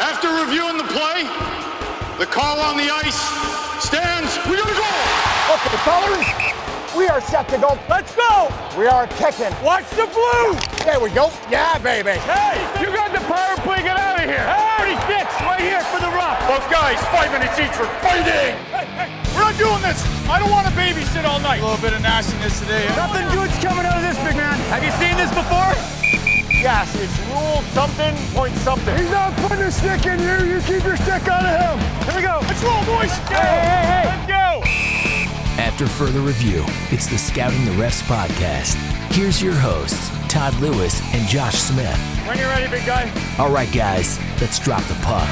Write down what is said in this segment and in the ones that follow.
After reviewing the play, the call on the ice stands. We gotta go! Okay, fellas, we are set to go. Let's go! We are kicking. Watch the blue! There we go. Yeah, baby. Hey, you got the power play, get out of here! Hey, 36, right here for the rock! Both guys, five minutes each for fighting! Hey, hey, we're not doing this! I don't want to babysit all night! A little bit of nastiness today. Nothing good's coming out of this, big man! Have you seen this before? Yes, it's rule something, point something. He's not putting a stick in you. You keep your stick out of him. Here we go. Let's roll, boys. Hey, hey, hey. Let's go. After further review, it's the Scouting the Refs podcast. Here's your hosts, Todd Lewis and Josh Smith. When you're ready, big guy. All right, guys, let's drop the puck.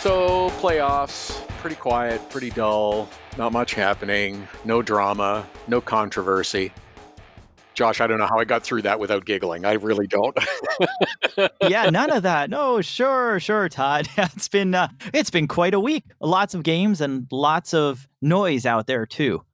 So, playoffs, pretty quiet, pretty dull, not much happening, no drama, no controversy. Josh, I don't know how I got through that without giggling. I really don't. yeah, none of that. No, sure, sure, Todd. It's been uh, it's been quite a week. Lots of games and lots of noise out there too.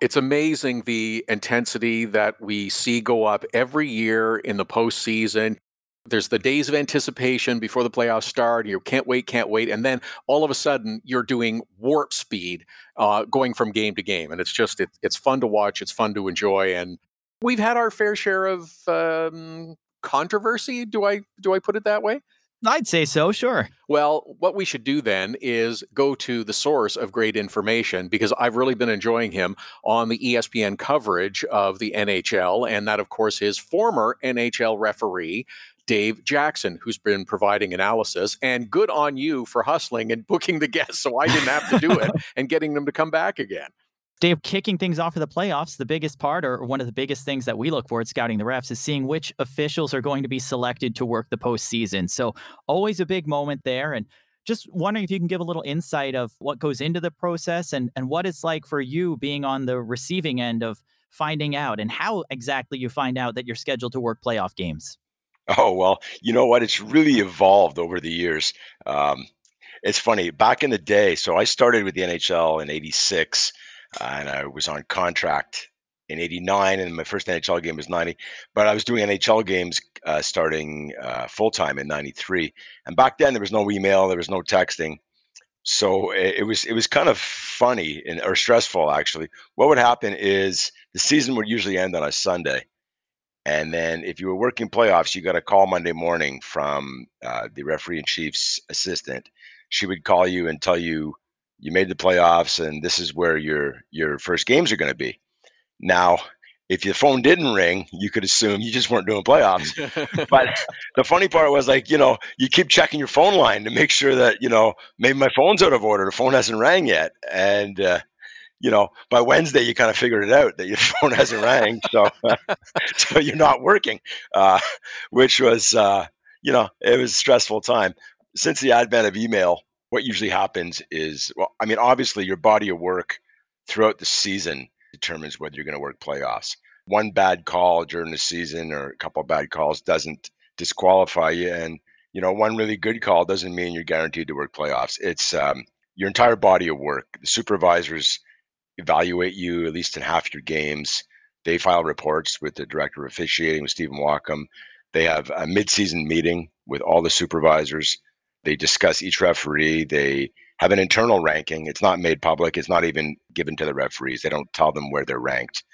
It's amazing the intensity that we see go up every year in the postseason. There's the days of anticipation before the playoffs start. You can't wait, can't wait, and then all of a sudden you're doing warp speed, uh, going from game to game, and it's just it, it's fun to watch. It's fun to enjoy, and we've had our fair share of um, controversy. Do I do I put it that way? I'd say so, sure. Well, what we should do then is go to the source of great information because I've really been enjoying him on the ESPN coverage of the NHL. And that, of course, is former NHL referee, Dave Jackson, who's been providing analysis. And good on you for hustling and booking the guests so I didn't have to do it and getting them to come back again. Dave, kicking things off for the playoffs, the biggest part, or one of the biggest things that we look for at scouting the refs, is seeing which officials are going to be selected to work the postseason. So, always a big moment there. And just wondering if you can give a little insight of what goes into the process and, and what it's like for you being on the receiving end of finding out and how exactly you find out that you're scheduled to work playoff games. Oh, well, you know what? It's really evolved over the years. Um, it's funny. Back in the day, so I started with the NHL in 86 and I was on contract in 89 and my first NHL game was 90 but I was doing NHL games uh, starting uh, full time in 93 and back then there was no email there was no texting so it, it was it was kind of funny and or stressful actually. What would happen is the season would usually end on a Sunday and then if you were working playoffs you got a call Monday morning from uh, the referee in chief's assistant. She would call you and tell you you made the playoffs and this is where your your first games are going to be. Now if your phone didn't ring you could assume you just weren't doing playoffs. But the funny part was like you know you keep checking your phone line to make sure that you know maybe my phone's out of order the phone hasn't rang yet. And uh, you know by wednesday you kind of figured it out that your phone hasn't rang so so you're not working uh, which was uh, you know it was a stressful time. Since the advent of email what usually happens is well i mean obviously your body of work throughout the season determines whether you're going to work playoffs. One bad call during the season or a couple bad calls doesn't disqualify you and you know one really good call doesn't mean you're guaranteed to work playoffs. It's um, your entire body of work. The supervisors evaluate you at least in half your games. They file reports with the director of officiating with Stephen Walkom they have a mid-season meeting with all the supervisors they discuss each referee. They have an internal ranking. It's not made public. It's not even given to the referees. They don't tell them where they're ranked,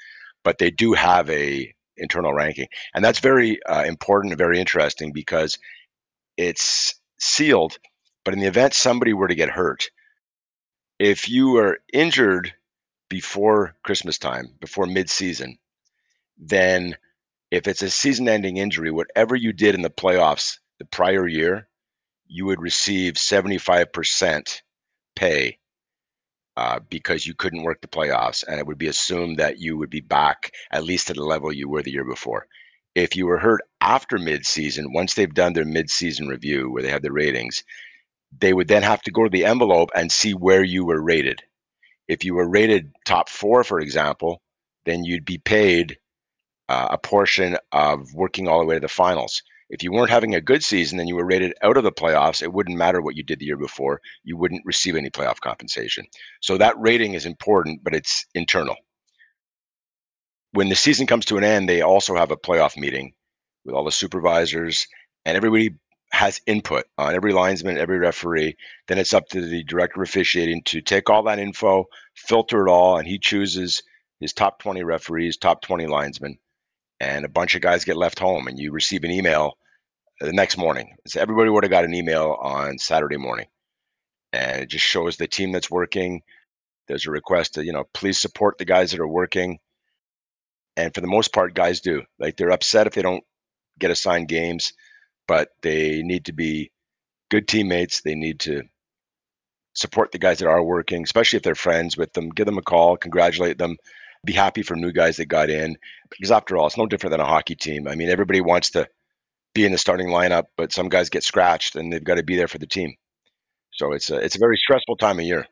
but they do have a internal ranking, and that's very uh, important and very interesting because it's sealed. But in the event somebody were to get hurt, if you were injured before Christmas time, before mid-season, then if it's a season-ending injury, whatever you did in the playoffs the prior year you would receive 75% pay uh, because you couldn't work the playoffs, and it would be assumed that you would be back at least at the level you were the year before. If you were hurt after midseason, once they've done their midseason review where they have the ratings, they would then have to go to the envelope and see where you were rated. If you were rated top four, for example, then you'd be paid uh, a portion of working all the way to the finals. If you weren't having a good season and you were rated out of the playoffs, it wouldn't matter what you did the year before. You wouldn't receive any playoff compensation. So that rating is important, but it's internal. When the season comes to an end, they also have a playoff meeting with all the supervisors, and everybody has input on every linesman, every referee. Then it's up to the director of officiating to take all that info, filter it all, and he chooses his top 20 referees, top 20 linesmen, and a bunch of guys get left home, and you receive an email the next morning. So everybody would have got an email on Saturday morning, and it just shows the team that's working. There's a request to, you know, please support the guys that are working. And for the most part, guys do. Like they're upset if they don't get assigned games but they need to be good teammates. They need to support the guys that are working, especially if they're friends with them. Give them a call, congratulate them, be happy for new guys that got in. Because after all, it's no different than a hockey team. I mean, everybody wants to be in the starting lineup, but some guys get scratched and they've got to be there for the team. So it's a it's a very stressful time of year.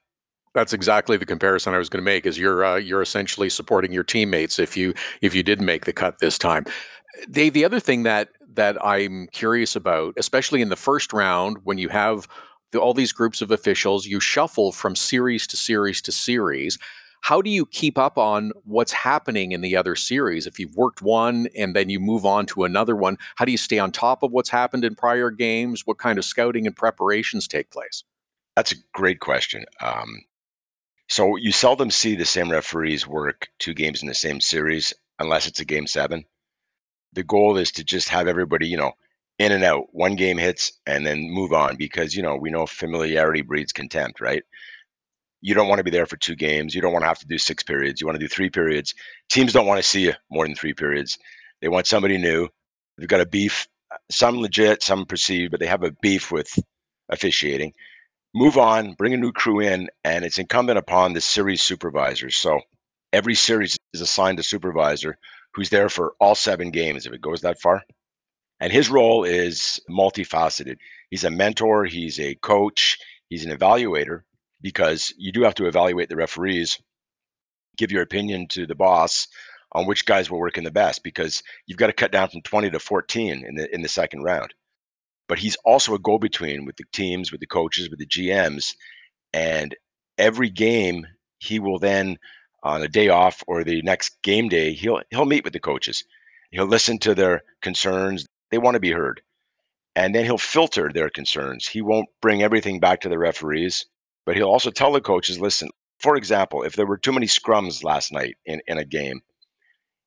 That's exactly the comparison I was going to make. Is you're uh, you're essentially supporting your teammates if you if you did make the cut this time. Dave, the other thing that that I'm curious about, especially in the first round, when you have the, all these groups of officials, you shuffle from series to series to series. How do you keep up on what's happening in the other series? If you've worked one and then you move on to another one, how do you stay on top of what's happened in prior games? What kind of scouting and preparations take place? That's a great question. Um, so you seldom see the same referees work two games in the same series unless it's a game seven the goal is to just have everybody, you know, in and out. One game hits and then move on because, you know, we know familiarity breeds contempt, right? You don't want to be there for two games. You don't want to have to do six periods. You want to do three periods. Teams don't want to see you more than three periods. They want somebody new. They've got a beef, uh, some legit, some perceived, but they have a beef with officiating. Move on, bring a new crew in, and it's incumbent upon the series supervisors. So every series is assigned a supervisor who's there for all seven games if it goes that far. And his role is multifaceted. He's a mentor, he's a coach, he's an evaluator because you do have to evaluate the referees, give your opinion to the boss on which guys will work in the best because you've got to cut down from 20 to 14 in the in the second round. But he's also a go-between with the teams, with the coaches, with the GMs, and every game he will then on a day off or the next game day, he'll he'll meet with the coaches. He'll listen to their concerns. They want to be heard. And then he'll filter their concerns. He won't bring everything back to the referees, but he'll also tell the coaches, listen, for example, if there were too many scrums last night in, in a game,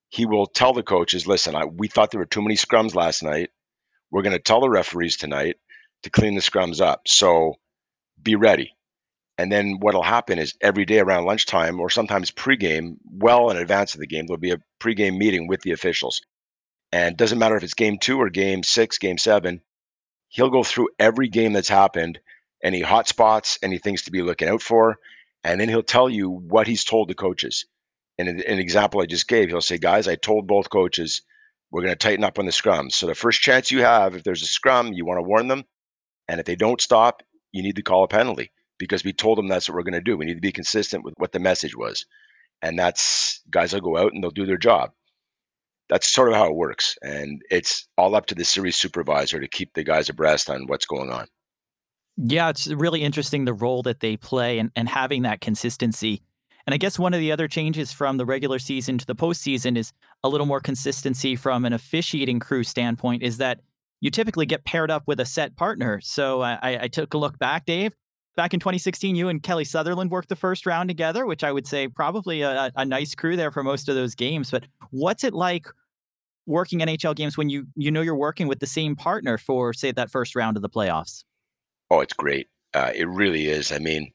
he will tell the coaches, listen, I, we thought there were too many scrums last night. We're going to tell the referees tonight to clean the scrums up. So be ready. And then what'll happen is every day around lunchtime or sometimes pregame, well in advance of the game, there'll be a pregame meeting with the officials. And it doesn't matter if it's game two or game six, game seven, he'll go through every game that's happened, any hot spots, any things to be looking out for. And then he'll tell you what he's told the coaches. And an, example I just gave, he'll say, guys, I told both coaches we're going to tighten up on the scrums. So the first chance you have, if there's a scrum, you want to warn them. And if they don't stop, you need to call a penalty because we told them that's what we're going to do. We need to be consistent with what the message was. And that's guys will go out and they'll do their job. That's sort of how it works. And it's all up to the series supervisor to keep the guys abreast on what's going on. Yeah, it's really interesting the role that they play and, and having that consistency. And I guess one of the other changes from the regular season to the postseason is a little more consistency from an officiating crew standpoint, is that you typically get paired up with a set partner. So I, I took a look back, Dave, back in 2016, you and Kelly Sutherland worked the first round together, which I would say probably a, a nice crew there for most of those games. But what's it like working NHL games when you you know you're working with the same partner for say that first round of the playoffs? Oh, it's great. Uh, it really is. I mean,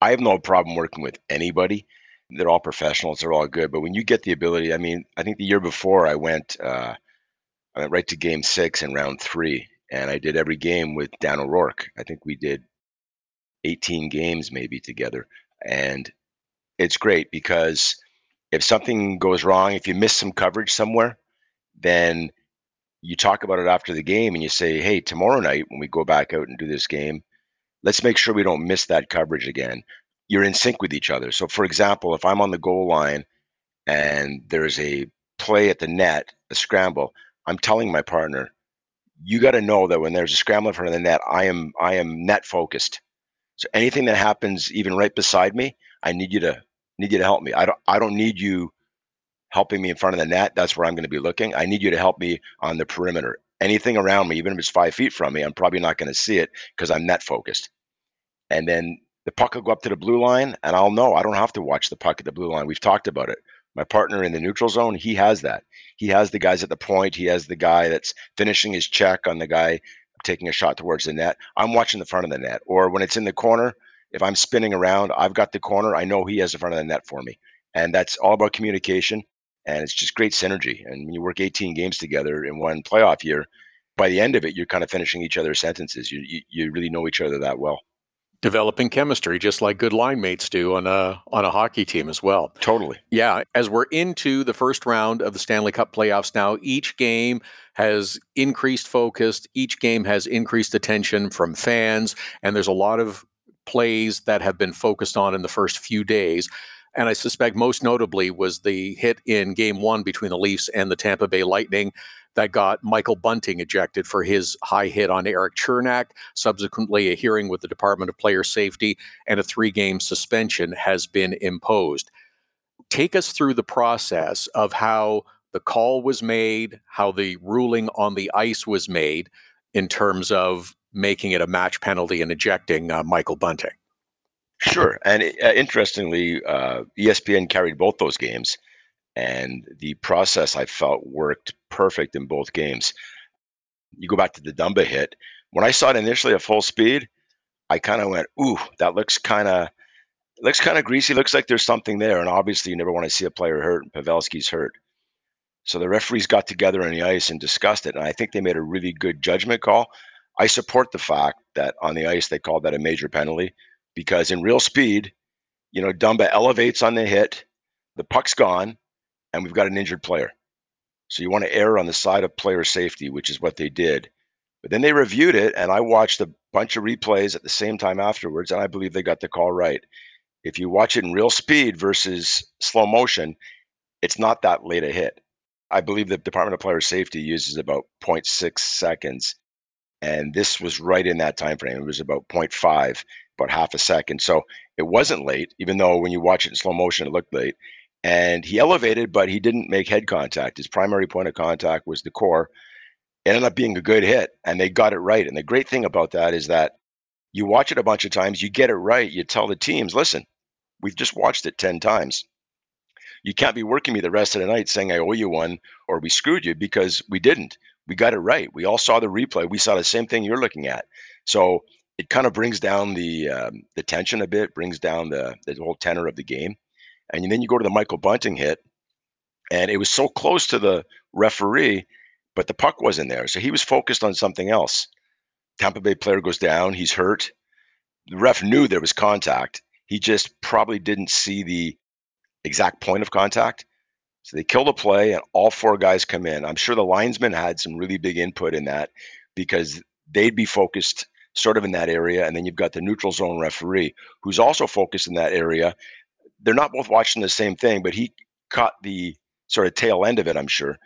I have no problem working with anybody. They're all professionals. They're all good. But when you get the ability, I mean, I think the year before I went, uh, I went right to Game Six in round three, and I did every game with Dan O'Rourke. I think we did 18 games maybe together. And it's great because if something goes wrong, if you miss some coverage somewhere, then you talk about it after the game and you say, hey, tomorrow night when we go back out and do this game, let's make sure we don't miss that coverage again. You're in sync with each other. So, for example, if I'm on the goal line and there's a play at the net, a scramble, I'm telling my partner, you got to know that when there's a scramble in front of the net, I am I am net focused. So anything that happens even right beside me, I need you to need you to help me. I don't I don't need you helping me in front of the net. That's where I'm going to be looking. I need you to help me on the perimeter. anything around me, even if it's five feet from me, I'm probably not going to see it because I'm net focused. And then the puck will go up to the blue line, and I'll know I don't have to watch the puck at the blue line. We've talked about it. My partner in the neutral zone, he has that. He has the guys at the point. He has the guy that's finishing his check on the guy taking a shot towards the net. I'm watching the front of the net. Or when it's in the corner, if I'm spinning around, I've got the corner. I know he has the front of the net for me. And that's all about communication. And it's just great synergy. And when you work 18 games together in one playoff year, by the end of it, you're kind of finishing each other's sentences. You, you, you really know each other that well. Developing chemistry, just like good line mates do on a on a hockey team as well. Totally. Yeah, as we're into the first round of the Stanley Cup playoffs now, each game has increased focus. Each game has increased attention from fans, and there's a lot of plays that have been focused on in the first few days. And I suspect most notably was the hit in game one between the Leafs and the Tampa Bay Lightning that got Michael Bunting ejected for his high hit on Eric Cernak. Subsequently, a hearing with the Department of Player Safety and a three game suspension has been imposed. Take us through the process of how the call was made, how the ruling on the ice was made in terms of making it a match penalty and ejecting uh, Michael Bunting. Sure. And uh, interestingly, uh, ESPN carried both those games, and the process I felt worked perfect in both games. You go back to the Dumba hit. When I saw it initially at full speed, I kind of went, "Ooh, that looks kind of looks kind of greasy. Looks like there's something there." And obviously, you never want to see a player hurt, and Pavelski's hurt. So the referees got together on the ice and discussed it, and I think they made a really good judgment call. I support the fact that on the ice they called that a major penalty because in real speed, you know, Dumba elevates on the hit, the puck's gone, and we've got an injured player. So you want to err on the side of player safety, which is what they did. But then they reviewed it, and I watched a bunch of replays at the same time afterwards, and I believe they got the call right. If you watch it in real speed versus slow motion, it's not that late a hit. I believe the Department of Player Safety uses about 0.6 seconds, and this was right in that time frame. It was about 0.5, about half a second. So it wasn't late, even though when you watch it in slow motion, it looked late. And he elevated, but he didn't make head contact. His primary point of contact was the core. It ended up being a good hit, and they got it right. And the great thing about that is that you watch it a bunch of times, you get it right, you tell the teams, listen, we've just watched it 10 times. You can't be working me the rest of the night saying I owe you one or we screwed you because we didn't. We got it right. We all saw the replay. We saw the same thing you're looking at. So it kind of brings down the um, the tension a bit, brings down the the whole tenor of the game. And then you go to the Michael Bunting hit, and it was so close to the referee, but the puck wasn't there. So he was focused on something else. Tampa Bay player goes down, he's hurt. The ref knew there was contact. He just probably didn't see the exact point of contact. So they kill the play, and all four guys come in. I'm sure the linesman had some really big input in that because they'd be focused sort of in that area. And then you've got the neutral zone referee who's also focused in that area. They're not both watching the same thing, but he caught the sort of tail end of it, I'm sure.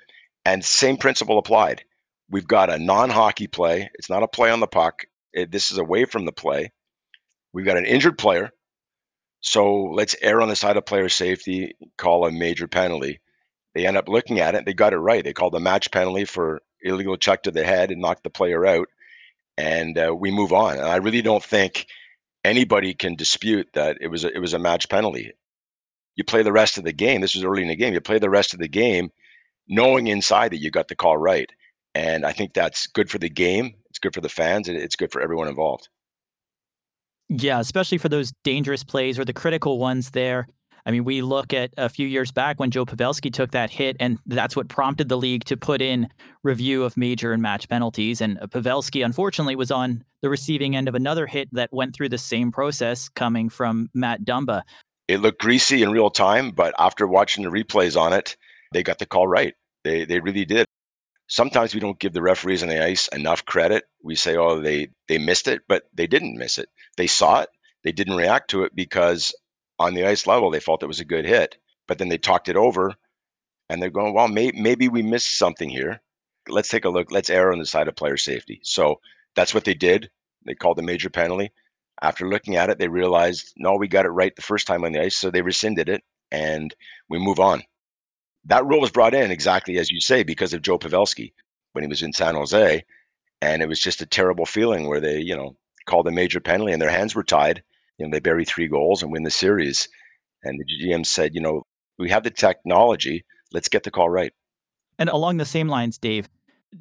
And same principle applied. We've got a non hockey play. It's not a play on the puck. It, this is away from the play. We've got an injured player. So let's err on the side of player safety, call a major penalty. They end up looking at it. They got it right. They called a match penalty for illegal check to the head and knocked the player out and uh, we move on. And I really don't think anybody can dispute that it was a, it was a match penalty. You play the rest of the game. This was early in the game. You play the rest of the game, knowing inside that you got the call right, and I think that's good for the game. It's good for the fans, and it's good for everyone involved. Yeah, especially for those dangerous plays or the critical ones there. I mean, we look at a few years back when Joe Pavelski took that hit, and that's what prompted the league to put in review of major and match penalties. And Pavelski, unfortunately, was on the receiving end of another hit that went through the same process coming from Matt Dumba. It looked greasy in real time, but after watching the replays on it, they got the call right. They they really did. Sometimes we don't give the referees on the ice enough credit. We say, "Oh, they they missed it," but they didn't miss it. They saw it. They didn't react to it because on the ice level, they felt it was a good hit. But then they talked it over and they're going, well, may- maybe we missed something here. Let's take a look. Let's err on the side of player safety. So that's what they did. They called a major penalty. After looking at it, they realized, no, we got it right the first time on the ice. So they rescinded it and we move on. That rule was brought in exactly as you say because of Joe Pavelski. when he was in San Jose, and it was just a terrible feeling where they, you know, called a major penalty and their hands were tied. You know, they bury three goals and win the series. And the GM said, you know, we have the technology. Let's get the call right. And along the same lines, Dave,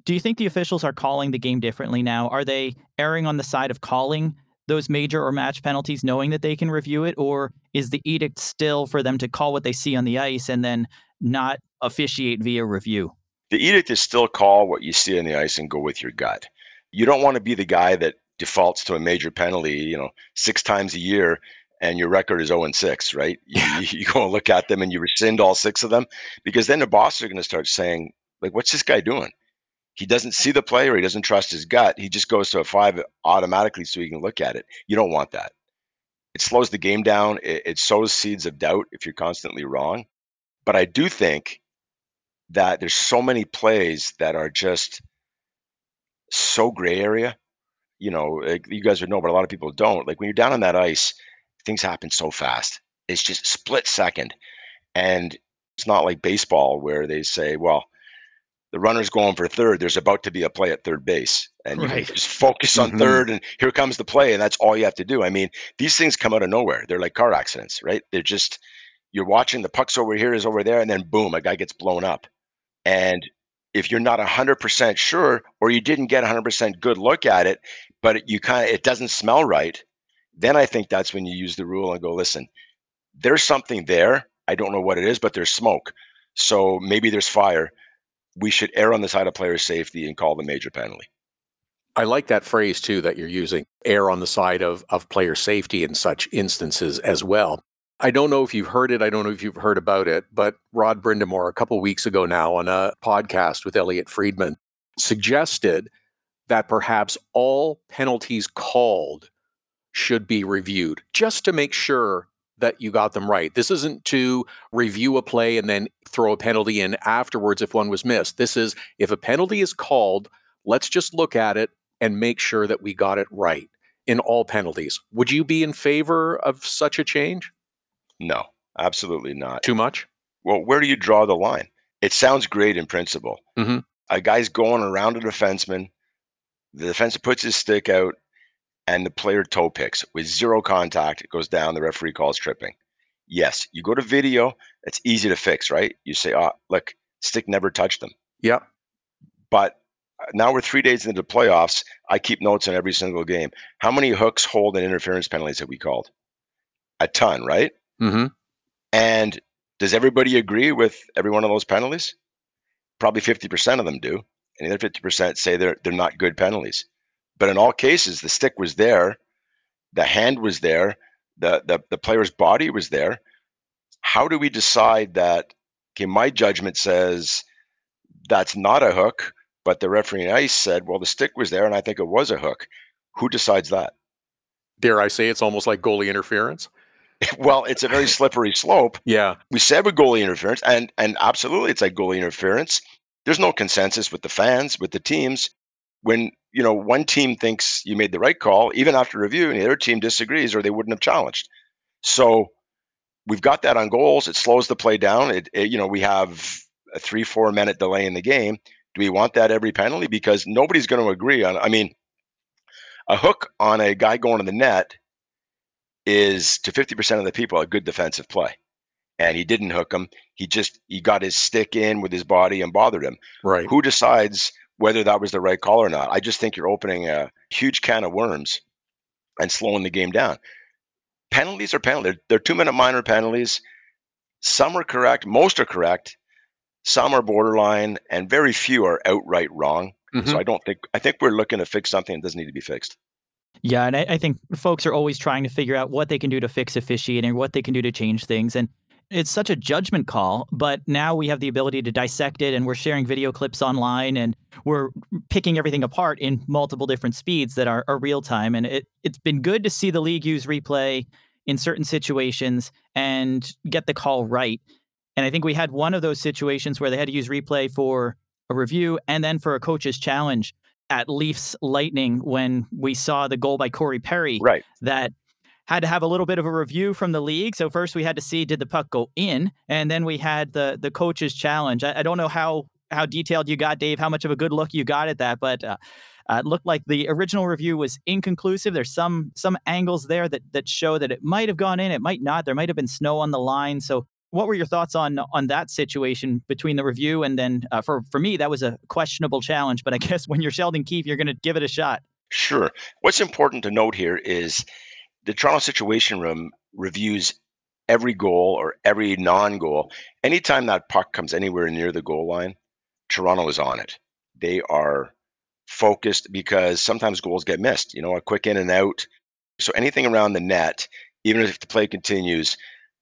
do you think the officials are calling the game differently now? Are they erring on the side of calling those major or match penalties knowing that they can review it? Or is the edict still for them to call what they see on the ice and then not officiate via review? The edict is still call what you see on the ice and go with your gut. You don't want to be the guy that defaults to a major penalty, you know, six times a year and your record is 0 and 6, right? You, you go and look at them and you rescind all six of them because then the boss are going to start saying, like, what's this guy doing? He doesn't see the play or he doesn't trust his gut. He just goes to a five automatically so he can look at it. You don't want that. It slows the game down. It, it sows seeds of doubt if you're constantly wrong. But I do think that there's so many plays that are just so gray area. You know, you guys would know, but a lot of people don't. Like when you're down on that ice, things happen so fast. It's just split second. And it's not like baseball where they say, well, the runner's going for third. There's about to be a play at third base. And you Right. can just focus on Mhm. third, and here comes the play. And that's all you have to do. I mean, these things come out of nowhere. They're like car accidents, right? They're just, you're watching the puck's over here, is over there, and then boom, a guy gets blown up. And if you're not 100% sure, or you didn't get a 100% good look at it, but you kind of, it doesn't smell right, then I think that's when you use the rule and go, listen, there's something there. I don't know what it is, but there's smoke. So maybe there's fire. We should err on the side of player safety and call the major penalty. I like that phrase too that you're using, err on the side of, of player safety in such instances as well. I don't know if you've heard it. I don't know if you've heard about it, but Rod Brind'Amour, a couple weeks ago now on a podcast with Elliotte Friedman, suggested that perhaps all penalties called should be reviewed just to make sure that you got them right. This isn't to review a play and then throw a penalty in afterwards if one was missed. This is if a penalty is called, let's just look at it and make sure that we got it right in all penalties. Would you be in favor of such a change? No, absolutely not. Too much? Well, where do you draw the line? It sounds great in principle. Mhm. A guy's going around a defenseman. The defenseman puts his stick out, and the player toe picks with zero contact. It goes down. The referee calls tripping. Yes, you go to video. It's easy to fix, right? You say, "Oh, look, stick never touched them." Yep. But uh, now we're three days into the playoffs. I keep notes on every single game. How many hooks, hold, and interference penalties have we called? A ton, right? Mm-hmm. And does everybody agree with every one of those penalties? Probably 50% of them do. And the other 50% say they're they're not good penalties. But in all cases, the stick was there, the hand was there, the the, the player's body was there. How do we decide that okay, my judgment says that's not a hook, but the referee on ice said, well, the stick was there and I think it was a hook. Who decides that? Dare I say it's almost like goalie interference? well, it's a very slippery slope. Yeah. we said with goalie interference, and and absolutely, it's like goalie interference. There's no consensus with the fans, with the teams. When you know one team thinks you made the right call, even after review, and the other team disagrees, or they wouldn't have challenged. So we've got that on goals. It slows the play down. It, it you know we have a three four minute delay in the game. Do we want that every penalty? Because nobody's going to agree on. I mean, a hook on a guy going to the net is to 50% of the people a good defensive play and he didn't hook him. He just he got his stick in with his body and bothered him. Right. Who decides whether that was the right call or not? I just think you're opening a huge can of worms and slowing the game down. Penalties are penalties. They're, two minute minor penalties. Some are correct. Most are correct. Some are borderline, and very few are outright wrong. Mhm. So I don't think I think we're looking to fix something that doesn't need to be fixed. Yeah, and I, I think folks are always trying to figure out what they can do to fix officiating, what they can do to change things. And it's such a judgment call, but now we have the ability to dissect it and we're sharing video clips online and we're picking everything apart in multiple different speeds that are, are real time. And it, it's been good to see the league use replay in certain situations and get the call right. And I think we had one of those situations where they had to use replay for a review and then for a coach's challenge at Leafs Lightning when we saw the goal by Corey Perry Right. that had to have a little bit of a review from the league. So first we had to see did the puck go in, and then we had the the coach's challenge. I, I don't know how how detailed you got, Dave, how much of a good look you got at that, but uh, uh, it looked like the original review was inconclusive. There's some some angles there that that show that it might have gone in, it might not. There might have been snow on the line. So, what were your thoughts on on that situation between the review and then uh, for for me that was a questionable challenge, but I guess when you're Sheldon Keefe, you're going to give it a shot. Sure. What's important to note here is the Toronto Situation Room reviews every goal or every non-goal. Anytime that puck comes anywhere near the goal line, Toronto is on it. They are focused because sometimes goals get missed, you know, a quick in and out. So anything around the net, even if the play continues,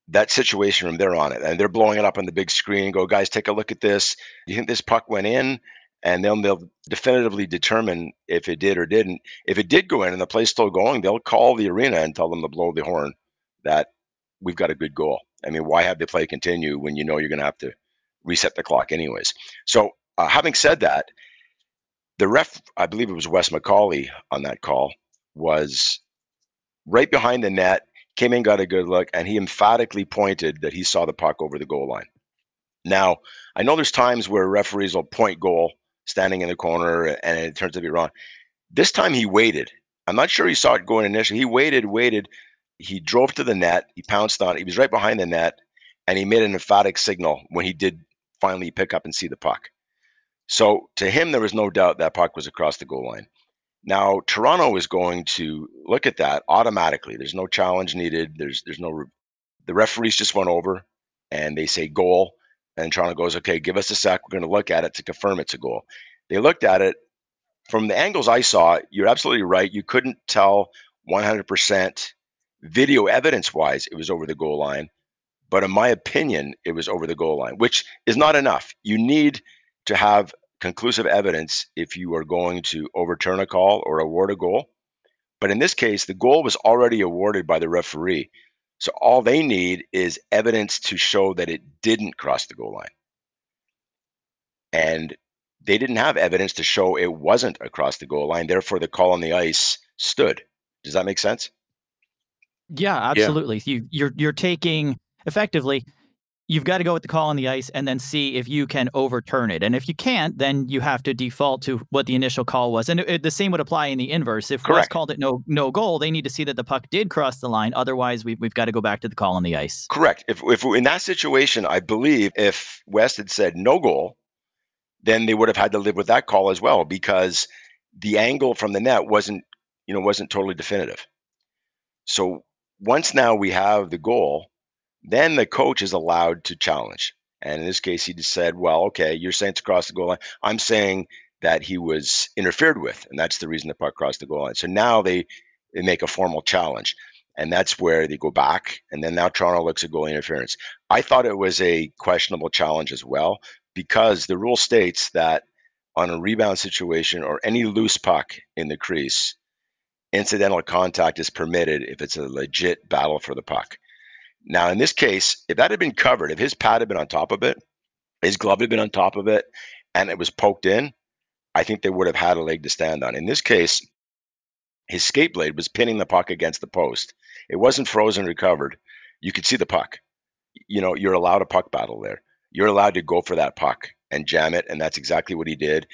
that situation room, they're on it and they're blowing it up on the big screen. Go, guys, take a look at this. You think this puck went in? And then they'll definitively determine if it did or didn't. If it did go in and the play's still going, they'll call the arena and tell them to blow the horn that we've got a good goal. I mean, why have the play continue when you know you're going to have to reset the clock anyways? So, uh, having said that, the ref, I believe it was Wes McCauley on that call, was right behind the net, came in, got a good look, and he emphatically pointed that he saw the puck over the goal line. Now, I know there's times where referees will point goal standing in the corner and it turns out to be wrong. This time he waited. I'm not sure he saw it going initially. He waited, waited. He drove to the net. He pounced on it. He was right behind the net and he made an emphatic signal when he did finally pick up and see the puck. So to him, there was no doubt that puck was across the goal line. Now Toronto is going to look at that automatically. There's no challenge needed. There's there's no the referees just went over and they say goal, and Toronto goes, okay, give us a sec. We're going to look at it to confirm it's a goal. They looked at it from the angles I saw. You're absolutely right. You couldn't tell 100% video evidence wise it was over the goal line, but in my opinion, it was over the goal line, which is not enough. You need to have conclusive evidence if you are going to overturn a call or award a goal. But in this case, the goal was already awarded by the referee. So all they need is evidence to show that it didn't cross the goal line. And they didn't have evidence to show it wasn't across the goal line. Therefore, the call on the ice stood. Does that make sense? Yeah, absolutely. Yeah. You, you're you're taking effectively you've got to go with the call on the ice and then see if you can overturn it. And if you can't, then you have to default to what the initial call was. And it, it, the same would apply in the inverse. If Wes called it no no goal, they need to see that the puck did cross the line. Otherwise, we've, we've got to go back to the call on the ice. Correct. If, if in that situation, I believe if Wes had said no goal, then they would have had to live with that call as well because the angle from the net wasn't, you know, wasn't totally definitive. So once now we have the goal, then the coach is allowed to challenge. And in this case, he just said, well, okay, you're saying it's across the goal line. I'm saying that he was interfered with, and that's the reason the puck crossed the goal line. So now they, they make a formal challenge. And that's where they go back. And then now Toronto looks at goal interference. I thought it was a questionable challenge as well, because the rule states that on a rebound situation or any loose puck in the crease, incidental contact is permitted if it's a legit battle for the puck. Now, in this case, if that had been covered, if his pad had been on top of it, his glove had been on top of it, and it was poked in, I think they would have had a leg to stand on. In this case, his skate blade was pinning the puck against the post. It wasn't frozen recovered. You could see the puck. You know, you're allowed a puck battle there. You're allowed to go for that puck and jam it, and that's exactly what he did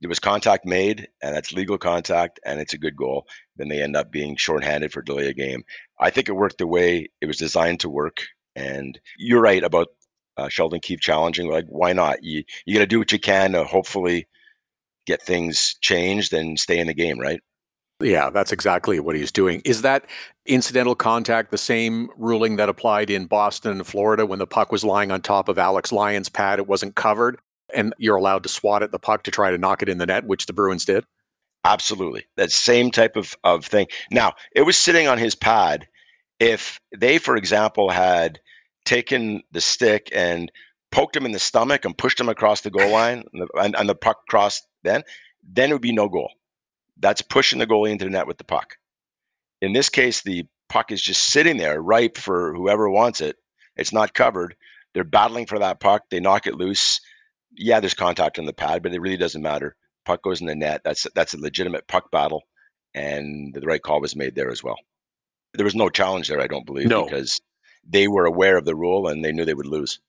there was contact made, and that's legal contact, and it's a good goal. Then they end up being shorthanded for delay a game. I think it worked the way it was designed to work. And you're right about uh, Sheldon Keefe challenging. Like, why not? You you got to do what you can to hopefully get things changed and stay in the game, right? Yeah, that's exactly what he's doing. Is that incidental contact the same ruling that applied in Boston and Florida when the puck was lying on top of Alex Lyon's pad? It wasn't covered and you're allowed to swat at the puck to try to knock it in the net, which the Bruins did? Absolutely. That same type of, of thing. Now, it was sitting on his pad. If they, for example, had taken the stick and poked him in the stomach and pushed him across the goal line and the, and, and the puck crossed then, then it would be no goal. That's pushing the goalie into the net with the puck. In this case, the puck is just sitting there ripe for whoever wants it. It's not covered. They're battling for that puck. They knock it loose yeah, there's contact on the pad, but it really doesn't matter. Puck goes in the net. That's that's a legitimate puck battle, and the right call was made there as well. There was no challenge there, I don't believe, no. because they were aware of the rule and they knew they would lose.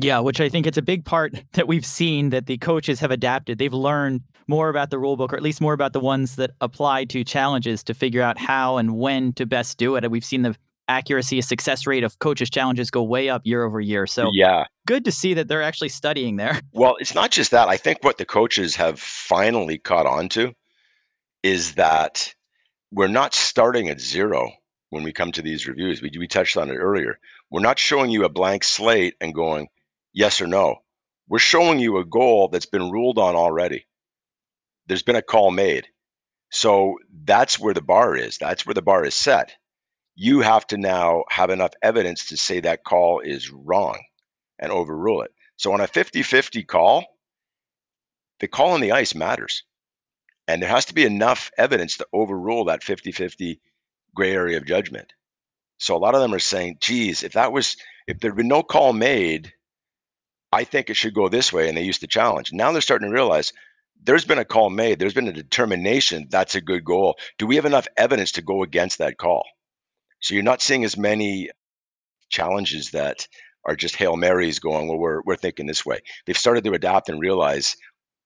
Yeah, which I think it's a big part that we've seen that the coaches have adapted. They've learned more about the rule book, or at least more about the ones that apply to challenges to figure out how and when to best do it. And we've seen the accuracy, success rate of coaches' challenges go way up year over year. So yeah, good to see that they're actually studying there. Well, it's not just that. I think what the coaches have finally caught on to is that we're not starting at zero when we come to these reviews. We, we touched on it earlier. We're not showing you a blank slate and going, yes or no. We're showing you a goal that's been ruled on already. There's been a call made. So that's where the bar is. That's where the bar is set. You have to now have enough evidence to say that call is wrong and overrule it. So on a 50 50 call, the call on the ice matters. And there has to be enough evidence to overrule that 50 50 gray area of judgment. So a lot of them are saying, geez, if that was, if there'd been no call made, I think it should go this way. And they used to challenge. Now they're starting to realize there's been a call made, there's been a determination that's a good goal. Do we have enough evidence to go against that call? So you're not seeing as many challenges that are just Hail Marys going, well, we're, we're thinking this way. They've started to adapt and realize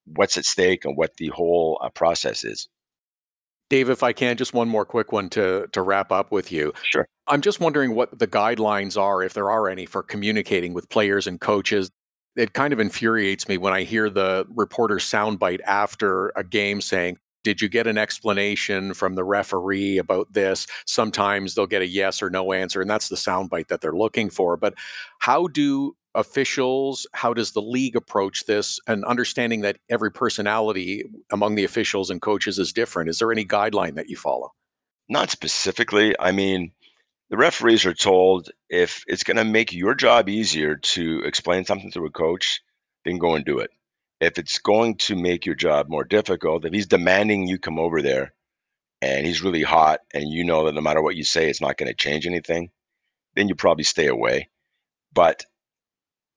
what's at stake and what the whole uh, process is. Dave, if I can, just one more quick one to to wrap up with you. Sure. I'm just wondering what the guidelines are, if there are any, for communicating with players and coaches. It kind of infuriates me when I hear the reporter soundbite after a game saying, did you get an explanation from the referee about this? Sometimes they'll get a yes or no answer, and that's the soundbite that they're looking for. But how do officials, how does the league approach this? And understanding that every personality among the officials and coaches is different, is there any guideline that you follow? Not specifically. I mean, the referees are told if it's going to make your job easier to explain something to a coach, then go and do it. If it's going to make your job more difficult, if he's demanding you come over there and he's really hot and you know that no matter what you say, it's not going to change anything, then you probably stay away. But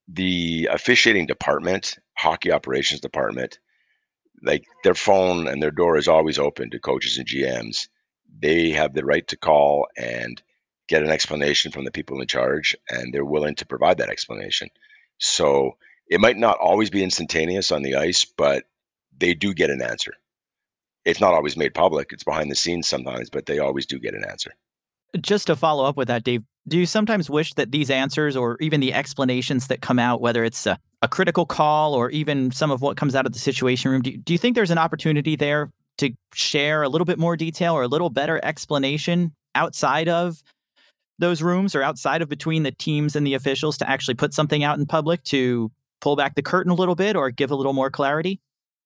the officiating department, hockey operations department, like their phone and their door is always open to coaches and GMs. They have the right to call and get an explanation from the people in charge, and they're willing to provide that explanation. So it might not always be instantaneous on the ice, but they do get an answer. It's not always made public, it's behind the scenes sometimes, but they always do get an answer. Just to follow up with that, Dave, do you sometimes wish that these answers or even the explanations that come out, whether it's a, a critical call or even some of what comes out of the situation room, do, do you think there's an opportunity there to share a little bit more detail or a little better explanation outside of those rooms or outside of between the teams and the officials to actually put something out in public to pull back the curtain a little bit or give a little more clarity?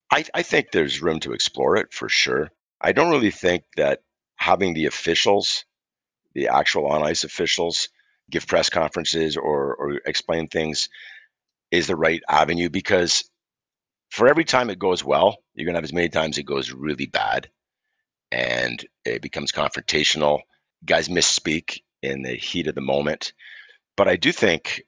I, I think there's room to explore it for sure. I don't really think that having the officials the actual on ice officials give press conferences or, or explain things is the right avenue because for every time it goes well, you're going to have as many times it goes really bad and it becomes confrontational. Guys misspeak in the heat of the moment. But I do think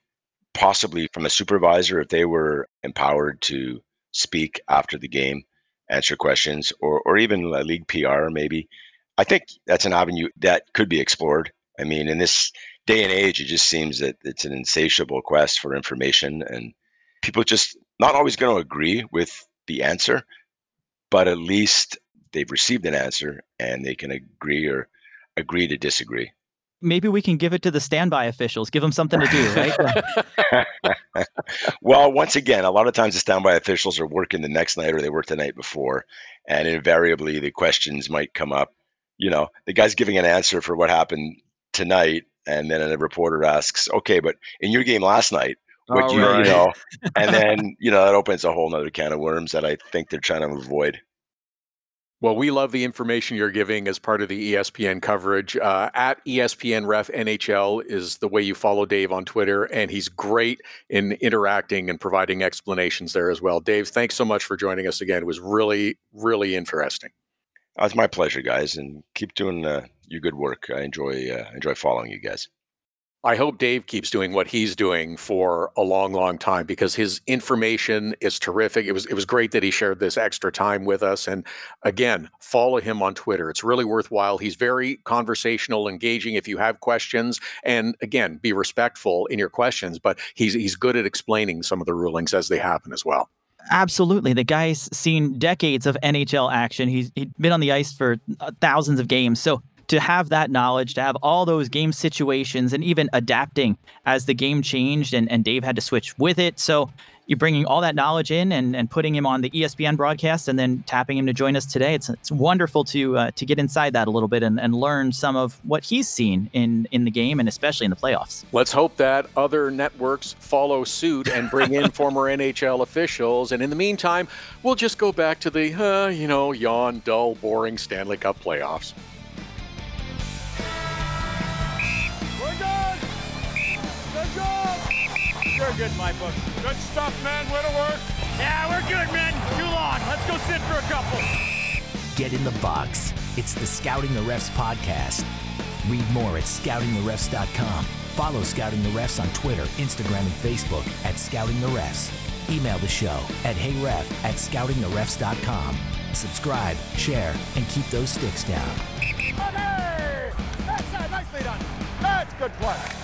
possibly from a supervisor, if they were empowered to speak after the game, answer questions, or, or even league PR maybe, I think that's an avenue that could be explored. I mean, in this day and age, it just seems that it's an insatiable quest for information, and people just not always going to agree with the answer, but at least they've received an answer and they can agree or agree to disagree. Maybe we can give it to the standby officials, give them something to do, right? well, once again, a lot of times the standby officials are working the next night or they work the night before, and invariably the questions might come up you know, the guy's giving an answer for what happened tonight, and then a reporter asks, "Okay, but in your game last night, what oh, you, right. you know?" and then you know that opens a whole other can of worms that I think they're trying to avoid. Well, we love the information you're giving as part of the ESPN coverage. Uh, at ESPN Ref NHL is the way you follow Dave on Twitter, and he's great in interacting and providing explanations there as well. Dave, thanks so much for joining us again. It was really, really interesting. Oh, it's my pleasure, guys, and keep doing uh, your good work. I enjoy uh, enjoy following you guys. I hope Dave keeps doing what he's doing for a long, long time because his information is terrific. It was it was great that he shared this extra time with us. And again, follow him on Twitter. It's really worthwhile. He's very conversational, engaging. If you have questions, and again, be respectful in your questions, but he's he's good at explaining some of the rulings as they happen as well. Absolutely. The guy's seen decades of NHL action. He's he'd been on the ice for uh, thousands of games. So to have that knowledge, to have all those game situations and even adapting as the game changed and, and Dave had to switch with it. So you're bringing all that knowledge in and, and putting him on the ESPN broadcast and then tapping him to join us today. It's, it's wonderful to uh, to get inside that a little bit and, and learn some of what he's seen in, in the game and especially in the playoffs. Let's hope that other networks follow suit and bring in former NHL officials. And in the meantime, we'll just go back to the, uh, you know, yawn, dull, boring Stanley Cup playoffs. You're good in my book. Good stuff, man. Way to work. Yeah, we're good, man. Too long. Let's go sit for a couple. Get in the box. It's the Scouting the Refs podcast. Read more at scoutingtherefs.com. Follow Scouting the Refs on Twitter, Instagram, and Facebook at Scouting the Refs. Email the show at heyref at scoutingtherefs.com. Subscribe, share, and keep those sticks down. Okay! That's uh, nicely done. That's good play.